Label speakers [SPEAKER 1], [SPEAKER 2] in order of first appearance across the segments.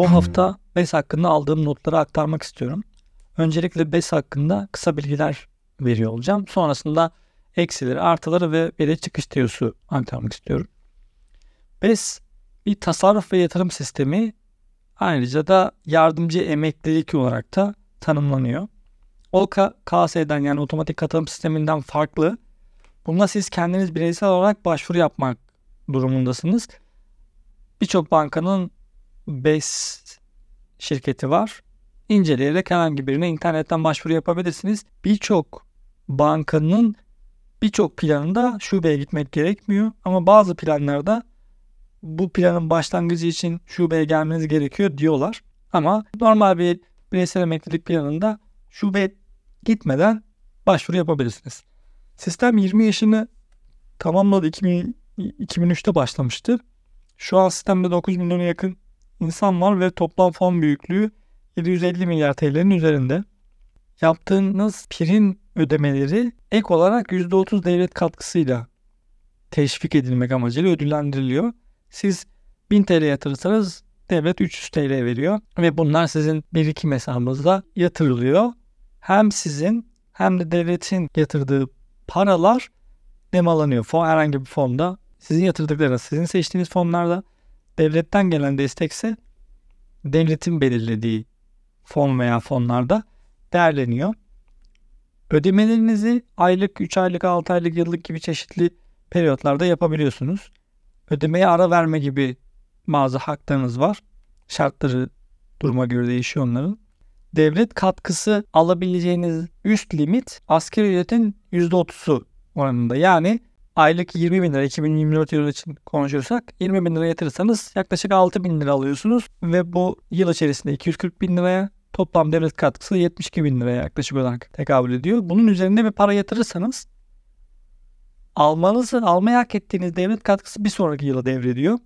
[SPEAKER 1] Bu hafta BES hakkında aldığım notları aktarmak istiyorum. Öncelikle BES hakkında kısa bilgiler veriyor olacağım. Sonrasında eksileri, artıları ve veri çıkış teorisi aktarmak istiyorum. BES bir tasarruf ve yatırım sistemi ayrıca da yardımcı emeklilik olarak da tanımlanıyor. OKA, KS'den yani otomatik katılım sisteminden farklı. Buna siz kendiniz bireysel olarak başvuru yapmak durumundasınız. Birçok bankanın BES şirketi var. İnceleyerek herhangi birine internetten başvuru yapabilirsiniz. Birçok bankanın birçok planında şubeye gitmek gerekmiyor. Ama bazı planlarda bu planın başlangıcı için şubeye gelmeniz gerekiyor diyorlar. Ama normal bir bireysel emeklilik planında şube gitmeden başvuru yapabilirsiniz. Sistem 20 yaşını tamamladı. 2000, 2003'te başlamıştı. Şu an sistemde 9 milyona yakın insan var ve toplam fon büyüklüğü 750 milyar TL'nin üzerinde. Yaptığınız prim ödemeleri ek olarak %30 devlet katkısıyla teşvik edilmek amacıyla ödüllendiriliyor. Siz 1000 TL yatırırsanız devlet 300 TL veriyor ve bunlar sizin birikim hesabınıza yatırılıyor. Hem sizin hem de devletin yatırdığı paralar nemalanıyor. Fon herhangi bir fonda sizin yatırdıklarınız sizin seçtiğiniz fonlarda devletten gelen destekse devletin belirlediği fon veya fonlarda değerleniyor. Ödemelerinizi aylık, 3 aylık, 6 aylık, yıllık gibi çeşitli periyotlarda yapabiliyorsunuz. Ödemeye ara verme gibi bazı haklarınız var. Şartları duruma göre değişiyor onların. Devlet katkısı alabileceğiniz üst limit asgari ücretin %30'u oranında. Yani aylık 20 bin lira 2024 yılı için konuşursak 20 bin lira yatırırsanız yaklaşık 6 bin lira alıyorsunuz ve bu yıl içerisinde 240 bin liraya toplam devlet katkısı 72 bin liraya yaklaşık olarak tekabül ediyor. Bunun üzerinde bir para yatırırsanız almanızı almaya hak ettiğiniz devlet katkısı bir sonraki yıla devrediyor.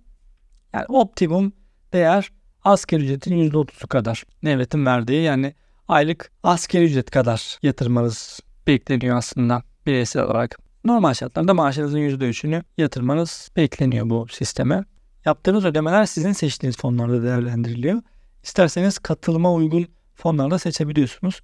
[SPEAKER 1] Yani optimum değer asgari ücretin %30'u kadar devletin verdiği yani aylık asgari ücret kadar yatırmanız bekleniyor aslında bireysel olarak. Normal şartlarda maaşınızın %3'ünü yatırmanız bekleniyor bu sisteme. Yaptığınız ödemeler sizin seçtiğiniz fonlarda değerlendiriliyor. İsterseniz katılıma uygun fonlarda seçebiliyorsunuz.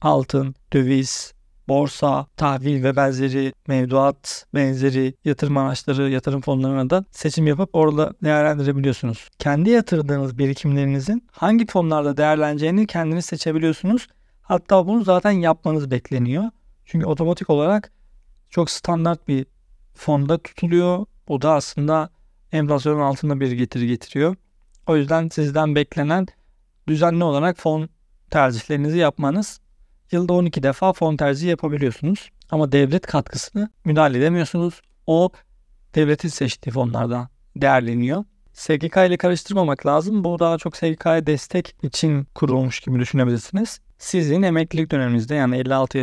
[SPEAKER 1] Altın, döviz, borsa, tahvil ve benzeri mevduat benzeri yatırım araçları, yatırım fonlarına da seçim yapıp orada değerlendirebiliyorsunuz. Kendi yatırdığınız birikimlerinizin hangi fonlarda değerleneceğini kendiniz seçebiliyorsunuz. Hatta bunu zaten yapmanız bekleniyor. Çünkü otomatik olarak çok standart bir fonda tutuluyor. O da aslında enflasyonun altında bir getiri getiriyor. O yüzden sizden beklenen düzenli olarak fon tercihlerinizi yapmanız. Yılda 12 defa fon tercihi yapabiliyorsunuz. Ama devlet katkısını müdahale edemiyorsunuz. O devletin seçtiği fonlardan değerleniyor. SGK ile karıştırmamak lazım. Bu daha çok SGK'ya destek için kurulmuş gibi düşünebilirsiniz. Sizin emeklilik döneminizde yani 56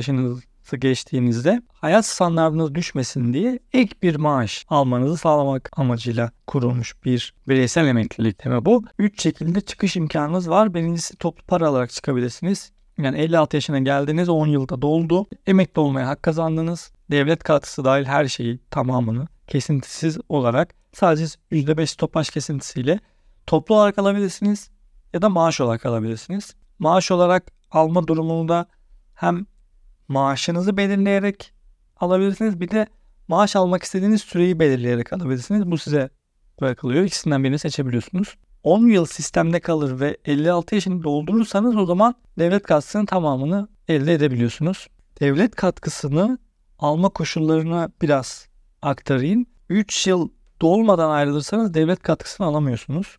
[SPEAKER 1] yaşınızı geçtiğinizde hayat standartınız düşmesin diye ek bir maaş almanızı sağlamak amacıyla kurulmuş bir bireysel emeklilik tema bu. Üç şekilde çıkış imkanınız var. Birincisi toplu para alarak çıkabilirsiniz. Yani 56 yaşına geldiniz 10 yılda doldu. Emekli olmaya hak kazandınız. Devlet katkısı dahil her şeyi tamamını kesintisiz olarak sadece %5 topaş kesintisiyle toplu olarak alabilirsiniz ya da maaş olarak alabilirsiniz. Maaş olarak alma durumunda hem maaşınızı belirleyerek alabilirsiniz bir de maaş almak istediğiniz süreyi belirleyerek alabilirsiniz. Bu size bırakılıyor. İkisinden birini seçebiliyorsunuz. 10 yıl sistemde kalır ve 56 yaşını doldurursanız o zaman devlet katkısının tamamını elde edebiliyorsunuz. Devlet katkısını alma koşullarına biraz aktarayım. 3 yıl dolmadan ayrılırsanız devlet katkısını alamıyorsunuz.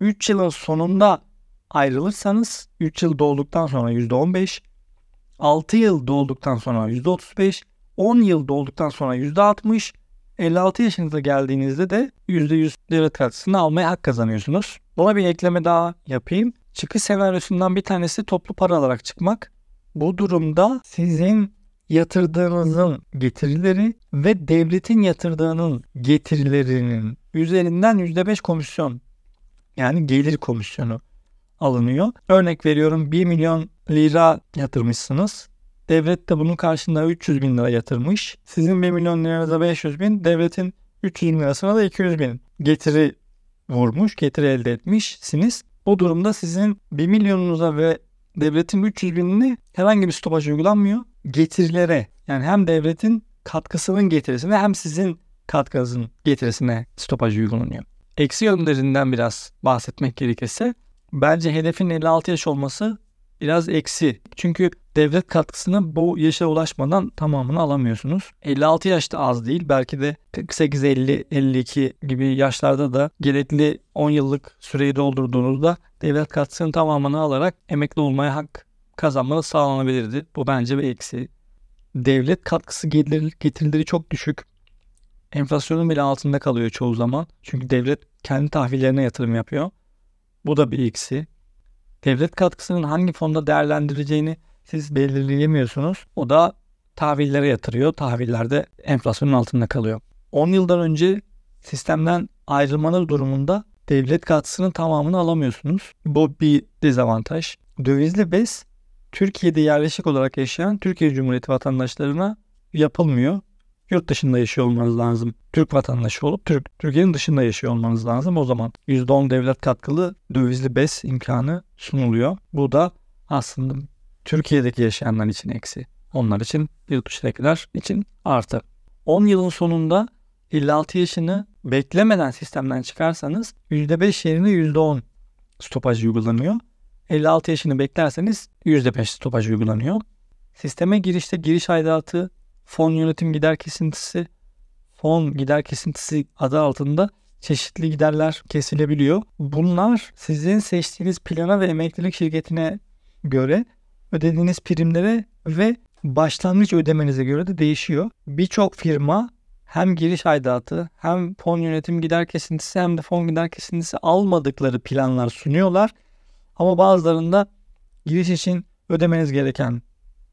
[SPEAKER 1] 3 yılın sonunda ayrılırsanız 3 yıl dolduktan sonra %15, 6 yıl dolduktan sonra %35, 10 yıl dolduktan sonra %60, 56 yaşınıza geldiğinizde de %100 devlet katkısını almaya hak kazanıyorsunuz. Buna bir ekleme daha yapayım. Çıkış senaryosundan bir tanesi toplu para alarak çıkmak. Bu durumda sizin yatırdığınızın getirileri ve devletin yatırdığının getirilerinin üzerinden %5 komisyon yani gelir komisyonu alınıyor. Örnek veriyorum 1 milyon lira yatırmışsınız. Devlet de bunun karşılığında 300 bin lira yatırmış. Sizin 1 milyon liranıza 500 bin, devletin 300 bin lirasına da 200 bin getiri vurmuş, getiri elde etmişsiniz. Bu durumda sizin 1 milyonunuza ve devletin 300 binini herhangi bir stopaj uygulanmıyor. Getirilere yani hem devletin katkısının getirisine hem sizin katkınızın getirisine stopaj uygulanıyor. Eksi yönlerinden biraz bahsetmek gerekirse bence hedefin 56 yaş olması biraz eksi. Çünkü devlet katkısını bu yaşa ulaşmadan tamamını alamıyorsunuz. 56 yaşta az değil. Belki de 48, 50, 52 gibi yaşlarda da gerekli 10 yıllık süreyi doldurduğunuzda devlet katkısının tamamını alarak emekli olmaya hak kazanmanız sağlanabilirdi. Bu bence bir eksi. Devlet katkısı getirileri çok düşük. Enflasyonun bile altında kalıyor çoğu zaman. Çünkü devlet kendi tahvillerine yatırım yapıyor. Bu da bir eksi. Devlet katkısının hangi fonda değerlendireceğini siz belirleyemiyorsunuz. O da tahvillere yatırıyor. Tahvillerde enflasyonun altında kalıyor. 10 yıldan önce sistemden ayrılmanız durumunda devlet katkısının tamamını alamıyorsunuz. Bu bir dezavantaj. Dövizli BES Türkiye'de yerleşik olarak yaşayan Türkiye Cumhuriyeti vatandaşlarına yapılmıyor. Yurt dışında yaşıyor olmanız lazım. Türk vatandaşı olup Türk, Türkiye'nin dışında yaşıyor olmanız lazım. O zaman %10 devlet katkılı dövizli BES imkanı sunuluyor. Bu da aslında Türkiye'deki yaşayanlar için eksi. Onlar için yurt dışındakiler için artı. 10 yılın sonunda 56 yaşını beklemeden sistemden çıkarsanız %5 yerine %10 stopaj uygulanıyor. 56 yaşını beklerseniz %5 stopaj uygulanıyor. Sisteme girişte giriş aidatı, fon yönetim gider kesintisi, fon gider kesintisi adı altında çeşitli giderler kesilebiliyor. Bunlar sizin seçtiğiniz plana ve emeklilik şirketine göre ödediğiniz primlere ve başlangıç ödemenize göre de değişiyor. Birçok firma hem giriş aidatı hem fon yönetim gider kesintisi hem de fon gider kesintisi almadıkları planlar sunuyorlar. Ama bazılarında giriş için ödemeniz gereken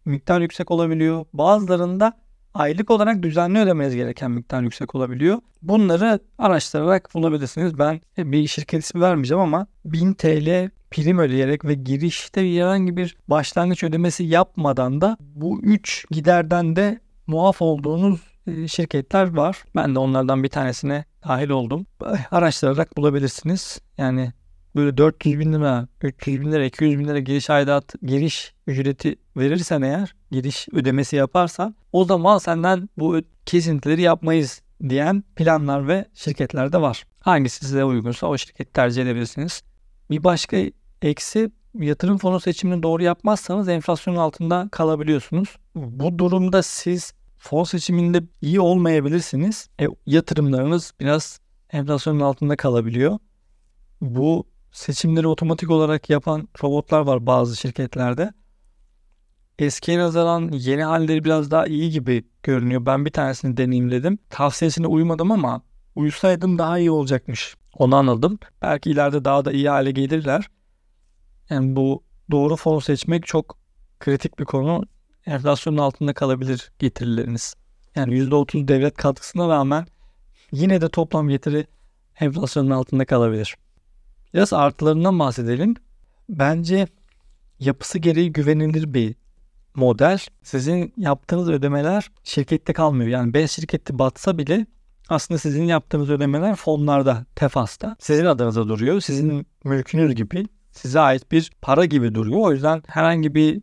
[SPEAKER 1] miktar yüksek olabiliyor. Bazılarında aylık olarak düzenli ödemeniz gereken miktar yüksek olabiliyor. Bunları araştırarak bulabilirsiniz. Ben bir şirket ismi vermeyeceğim ama 1000 TL prim ödeyerek ve girişte herhangi bir başlangıç ödemesi yapmadan da bu 3 giderden de muaf olduğunuz e, şirketler var. Ben de onlardan bir tanesine dahil oldum. Araştırarak bulabilirsiniz. Yani böyle 400 bin lira, 300 bin lira, 200 bin lira giriş aidat, giriş ücreti verirsen eğer, giriş ödemesi yaparsan o zaman senden bu kesintileri yapmayız diyen planlar ve şirketler de var. Hangisi size uygunsa o şirketi tercih edebilirsiniz. Bir başka eksi yatırım fonu seçimini doğru yapmazsanız enflasyonun altında kalabiliyorsunuz. Bu durumda siz fon seçiminde iyi olmayabilirsiniz. E, yatırımlarınız biraz enflasyonun altında kalabiliyor. Bu seçimleri otomatik olarak yapan robotlar var bazı şirketlerde. Eskiye nazaran yeni halleri biraz daha iyi gibi görünüyor. Ben bir tanesini deneyimledim. Tavsiyesine uymadım ama uysaydım daha iyi olacakmış. Onu anladım. Belki ileride daha da iyi hale gelirler. Yani bu doğru fon seçmek çok kritik bir konu. Enflasyonun altında kalabilir getirileriniz. Yani %30 devlet katkısına rağmen yine de toplam getiri enflasyonun altında kalabilir. Biraz artılarından bahsedelim. Bence yapısı gereği güvenilir bir model. Sizin yaptığınız ödemeler şirkette kalmıyor. Yani ben şirkette batsa bile aslında sizin yaptığınız ödemeler fonlarda, tefasta sizin adınıza duruyor. Sizin mülkünüz gibi size ait bir para gibi duruyor. O yüzden herhangi bir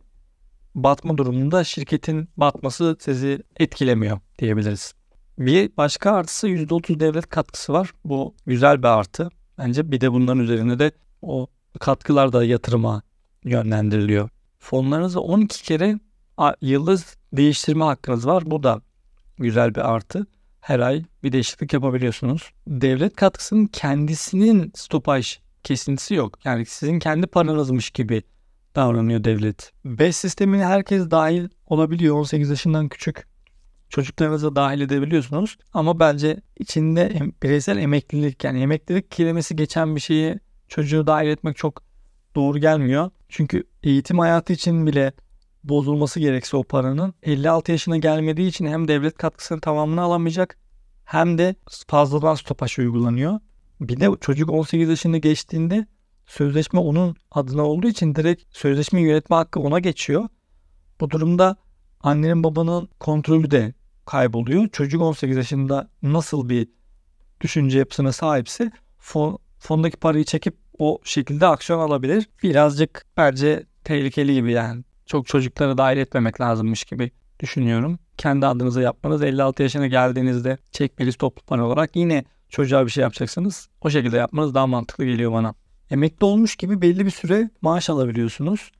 [SPEAKER 1] batma durumunda şirketin batması sizi etkilemiyor diyebiliriz. Bir başka artısı %30 devlet katkısı var. Bu güzel bir artı. Bence bir de bunların üzerine de o katkılar da yatırıma yönlendiriliyor. Fonlarınızı 12 kere yıldız değiştirme hakkınız var. Bu da güzel bir artı. Her ay bir değişiklik yapabiliyorsunuz. Devlet katkısının kendisinin stopaj kesintisi yok. Yani sizin kendi paranızmış gibi davranıyor devlet. BES sistemine herkes dahil olabiliyor. 18 yaşından küçük çocuklarınıza dahil edebiliyorsunuz. Ama bence içinde bireysel emeklilik yani emeklilik kelimesi geçen bir şeyi çocuğu dahil etmek çok doğru gelmiyor. Çünkü eğitim hayatı için bile bozulması gerekse o paranın 56 yaşına gelmediği için hem devlet katkısını tamamını alamayacak hem de fazladan stopaj uygulanıyor. Bir de çocuk 18 yaşında geçtiğinde sözleşme onun adına olduğu için direkt sözleşme yönetme hakkı ona geçiyor. Bu durumda annenin babanın kontrolü de kayboluyor. Çocuk 18 yaşında nasıl bir düşünce yapısına sahipse fon, fondaki parayı çekip o şekilde aksiyon alabilir. Birazcık bence tehlikeli gibi yani. Çok çocukları dahil etmemek lazımmış gibi düşünüyorum. Kendi adınıza yapmanız 56 yaşına geldiğinizde çekmeliyiz toplu para olarak yine çocuğa bir şey yapacaksınız. O şekilde yapmanız daha mantıklı geliyor bana. Emekli olmuş gibi belli bir süre maaş alabiliyorsunuz.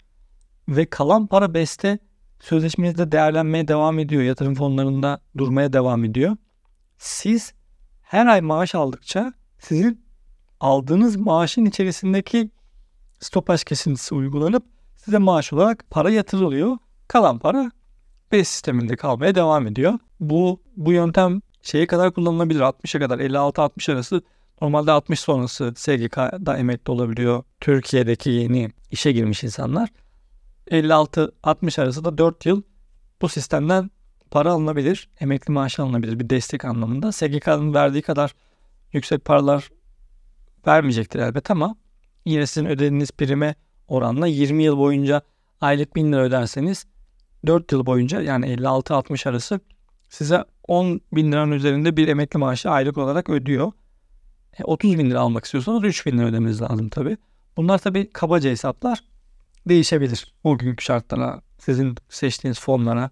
[SPEAKER 1] Ve kalan para beste sözleşmenizde değerlenmeye devam ediyor. Yatırım fonlarında durmaya devam ediyor. Siz her ay maaş aldıkça sizin aldığınız maaşın içerisindeki stopaj kesintisi uygulanıp size maaş olarak para yatırılıyor. Kalan para BES sisteminde kalmaya devam ediyor. Bu bu yöntem şeye kadar kullanılabilir. 60'a kadar 56-60 arası normalde 60 sonrası SGK'da emekli olabiliyor. Türkiye'deki yeni işe girmiş insanlar. 56-60 arası da 4 yıl bu sistemden para alınabilir. Emekli maaşı alınabilir bir destek anlamında. SGK'nın verdiği kadar yüksek paralar vermeyecektir elbet ama yine sizin ödediğiniz prime oranla 20 yıl boyunca aylık 1000 lira öderseniz 4 yıl boyunca yani 56-60 arası size 10 bin liranın üzerinde bir emekli maaşı aylık olarak ödüyor. E, 30 bin lira almak istiyorsanız 3 bin lira ödemeniz lazım tabi. Bunlar tabi kabaca hesaplar değişebilir. O günkü şartlara, sizin seçtiğiniz fonlara,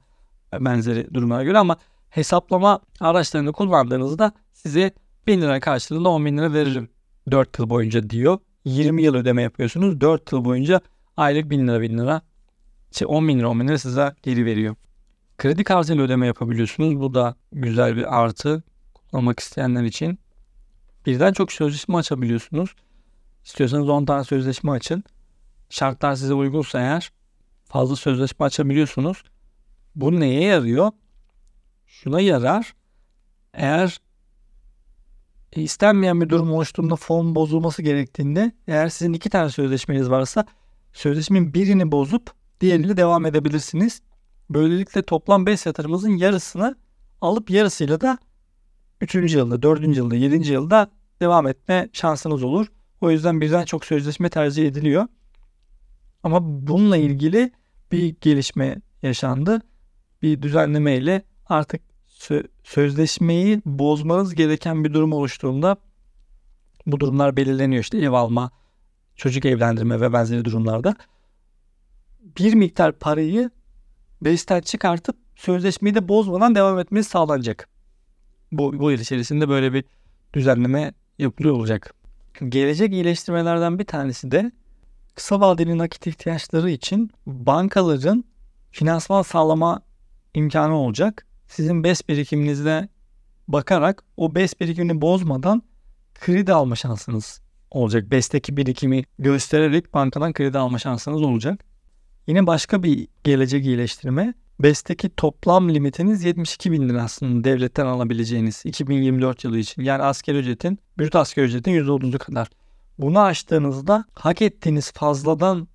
[SPEAKER 1] benzeri durumlara göre ama hesaplama araçlarını kullandığınızda size 1000 lira karşılığında 10 bin lira veririm 4 yıl boyunca diyor. 20 yıl ödeme yapıyorsunuz. 4 yıl boyunca aylık 1000 lira 1000 lira şey 10 bin lira 10 bin lira size geri veriyor. Kredi kartıyla ödeme yapabiliyorsunuz. Bu da güzel bir artı kullanmak isteyenler için. Birden çok sözleşme açabiliyorsunuz. İstiyorsanız 10 tane sözleşme açın. Şartlar size uygunsa eğer fazla sözleşme açabiliyorsunuz. Bu neye yarıyor? Şuna yarar. Eğer istenmeyen bir durum oluştuğunda fon bozulması gerektiğinde eğer sizin iki tane sözleşmeniz varsa sözleşmenin birini bozup diğeriyle devam edebilirsiniz. Böylelikle toplam BES yatırımınızın yarısını alıp yarısıyla da 3. yılda, 4. yılda, 7. yılda devam etme şansınız olur. O yüzden birden çok sözleşme tercih ediliyor. Ama bununla ilgili bir gelişme yaşandı. Bir düzenleme ile artık sö- sözleşmeyi bozmanız gereken bir durum oluştuğunda bu durumlar belirleniyor işte ev alma, çocuk evlendirme ve benzeri durumlarda bir miktar parayı BES'ten çıkartıp sözleşmeyi de bozmadan devam etmesi sağlanacak. Bu, bu yıl içerisinde böyle bir düzenleme yapılıyor olacak. Gelecek iyileştirmelerden bir tanesi de kısa vadeli nakit ihtiyaçları için bankaların finansman sağlama imkanı olacak. Sizin BES birikiminizde bakarak o BES birikimini bozmadan kredi alma şansınız olacak. BES'teki birikimi göstererek bankadan kredi alma şansınız olacak. Yine başka bir gelecek iyileştirme. BES'teki toplam limitiniz 72 bin lira aslında devletten alabileceğiniz 2024 yılı için. Yani asgari ücretin, brüt asgari ücretin %30'u kadar. Bunu aştığınızda hak ettiğiniz fazladan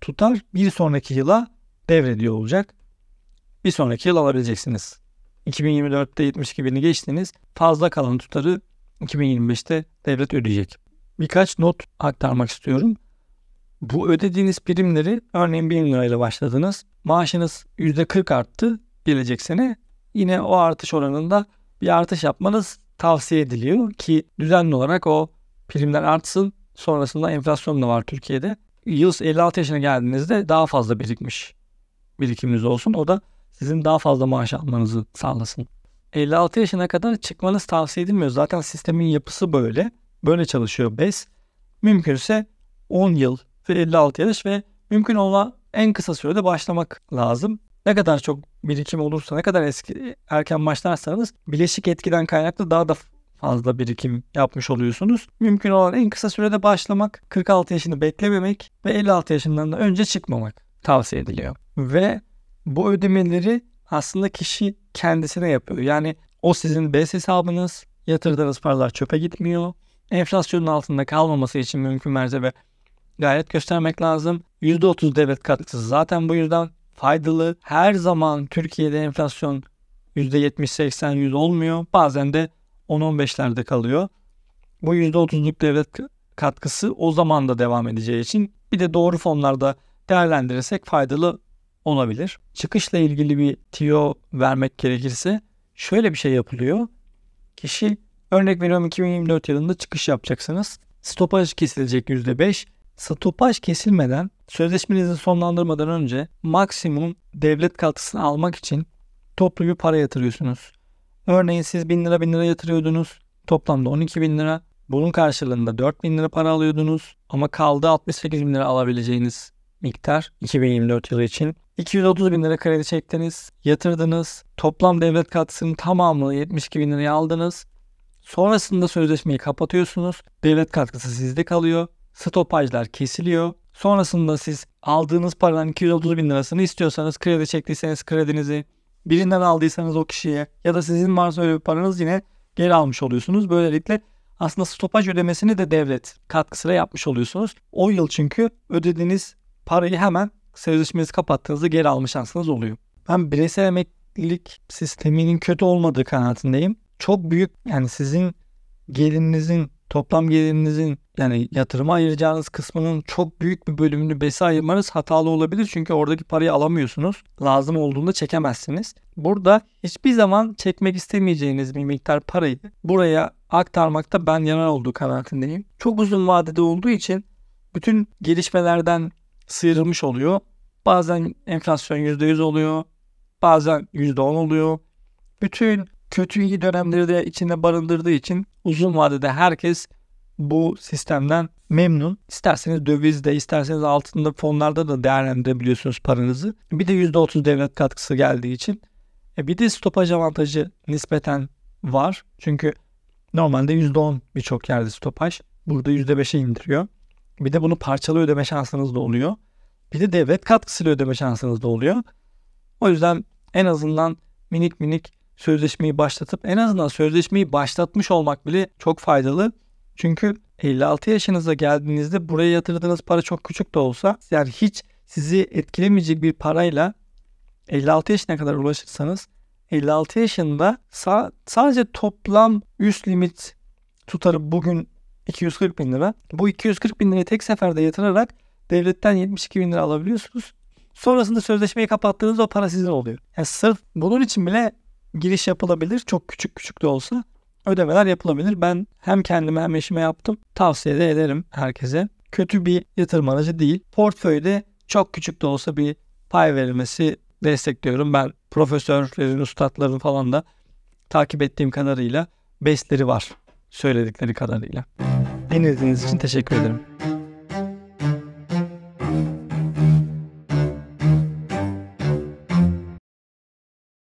[SPEAKER 1] tutar bir sonraki yıla devrediyor olacak. Bir sonraki yıl alabileceksiniz. 2024'te 72 bini geçtiniz. Fazla kalan tutarı 2025'te devlet ödeyecek. Birkaç not aktarmak istiyorum. Bu ödediğiniz primleri örneğin 1000 lirayla başladınız. Maaşınız %40 arttı gelecek sene. Yine o artış oranında bir artış yapmanız tavsiye ediliyor ki düzenli olarak o primler artsın. Sonrasında enflasyon da var Türkiye'de. Yıl 56 yaşına geldiğinizde daha fazla birikmiş birikiminiz olsun. O da sizin daha fazla maaş almanızı sağlasın. 56 yaşına kadar çıkmanız tavsiye edilmiyor. Zaten sistemin yapısı böyle. Böyle çalışıyor BES. Mümkünse 10 yıl ve 56 yaş ve mümkün olan en kısa sürede başlamak lazım. Ne kadar çok birikim olursa, ne kadar eski erken başlarsanız bileşik etkiden kaynaklı daha da fazla birikim yapmış oluyorsunuz. Mümkün olan en kısa sürede başlamak, 46 yaşını beklememek ve 56 yaşından da önce çıkmamak tavsiye ediliyor. Ve bu ödemeleri aslında kişi kendisine yapıyor. Yani o sizin BES hesabınız, yatırdığınız paralar çöpe gitmiyor. Enflasyonun altında kalmaması için mümkün mertebe gayret göstermek lazım. %30 devlet katkısı zaten bu yüzden faydalı. Her zaman Türkiye'de enflasyon %70-80 100 olmuyor. Bazen de 10-15'lerde kalıyor. Bu %30'luk devlet katkısı o zaman da devam edeceği için bir de doğru fonlarda değerlendirirsek faydalı olabilir. Çıkışla ilgili bir tiyo vermek gerekirse şöyle bir şey yapılıyor. Kişi örnek veriyorum 2024 yılında çıkış yapacaksınız. Stopaj kesilecek %5. Stopaj kesilmeden sözleşmenizi sonlandırmadan önce maksimum devlet katkısını almak için toplu bir para yatırıyorsunuz. Örneğin siz 1000 lira 1000 lira yatırıyordunuz. Toplamda 12 bin lira. Bunun karşılığında 4 bin lira para alıyordunuz. Ama kaldı 68 bin lira alabileceğiniz miktar 2024 yılı için. 230 bin lira kredi çektiniz, yatırdınız. Toplam devlet katkısının tamamını 72 bin liraya aldınız. Sonrasında sözleşmeyi kapatıyorsunuz. Devlet katkısı sizde kalıyor. Stopajlar kesiliyor. Sonrasında siz aldığınız paradan 230 bin lirasını istiyorsanız kredi çektiyseniz kredinizi birinden aldıysanız o kişiye ya da sizin varsa öyle bir paranız yine geri almış oluyorsunuz. Böylelikle aslında stopaj ödemesini de devlet katkısıyla yapmış oluyorsunuz. O yıl çünkü ödediğiniz parayı hemen sözleşmenizi kapattığınızda geri alma şansınız oluyor. Ben bireysel emeklilik sisteminin kötü olmadığı kanaatindeyim. Çok büyük yani sizin gelirinizin toplam gelirinizin yani yatırıma ayıracağınız kısmının çok büyük bir bölümünü BES'e ayırmanız hatalı olabilir. Çünkü oradaki parayı alamıyorsunuz. Lazım olduğunda çekemezsiniz. Burada hiçbir zaman çekmek istemeyeceğiniz bir miktar parayı buraya aktarmakta ben yarar olduğu kanaatindeyim. Çok uzun vadede olduğu için bütün gelişmelerden sıyrılmış oluyor. Bazen enflasyon %100 oluyor. Bazen %10 oluyor. Bütün kötü iyi dönemleri de içinde barındırdığı için uzun vadede herkes bu sistemden memnun. İsterseniz dövizde, isterseniz altında fonlarda da değerlendirebiliyorsunuz paranızı. Bir de %30 devlet katkısı geldiği için. E bir de stopaj avantajı nispeten var. Çünkü normalde %10 birçok yerde stopaj. Burada %5'e indiriyor. Bir de bunu parçalı ödeme şansınız da oluyor. Bir de devlet katkısıyla ödeme şansınız da oluyor. O yüzden en azından minik minik sözleşmeyi başlatıp en azından sözleşmeyi başlatmış olmak bile çok faydalı. Çünkü 56 yaşınıza geldiğinizde buraya yatırdığınız para çok küçük de olsa yani hiç sizi etkilemeyecek bir parayla 56 yaşına kadar ulaşırsanız 56 yaşında sa- sadece toplam üst limit tutarı bugün 240 bin lira. Bu 240 bin lirayı tek seferde yatırarak devletten 72 bin lira alabiliyorsunuz. Sonrasında sözleşmeyi kapattığınız o para sizin oluyor. Yani sırf bunun için bile giriş yapılabilir. Çok küçük küçük de olsa ödemeler yapılabilir. Ben hem kendime hem eşime yaptım. Tavsiye de ederim herkese. Kötü bir yatırım aracı değil. Portföyde çok küçük de olsa bir pay verilmesi destekliyorum. Ben profesörlerin, ustadların falan da takip ettiğim kadarıyla besleri var söyledikleri kadarıyla. Dinlediğiniz için teşekkür ederim.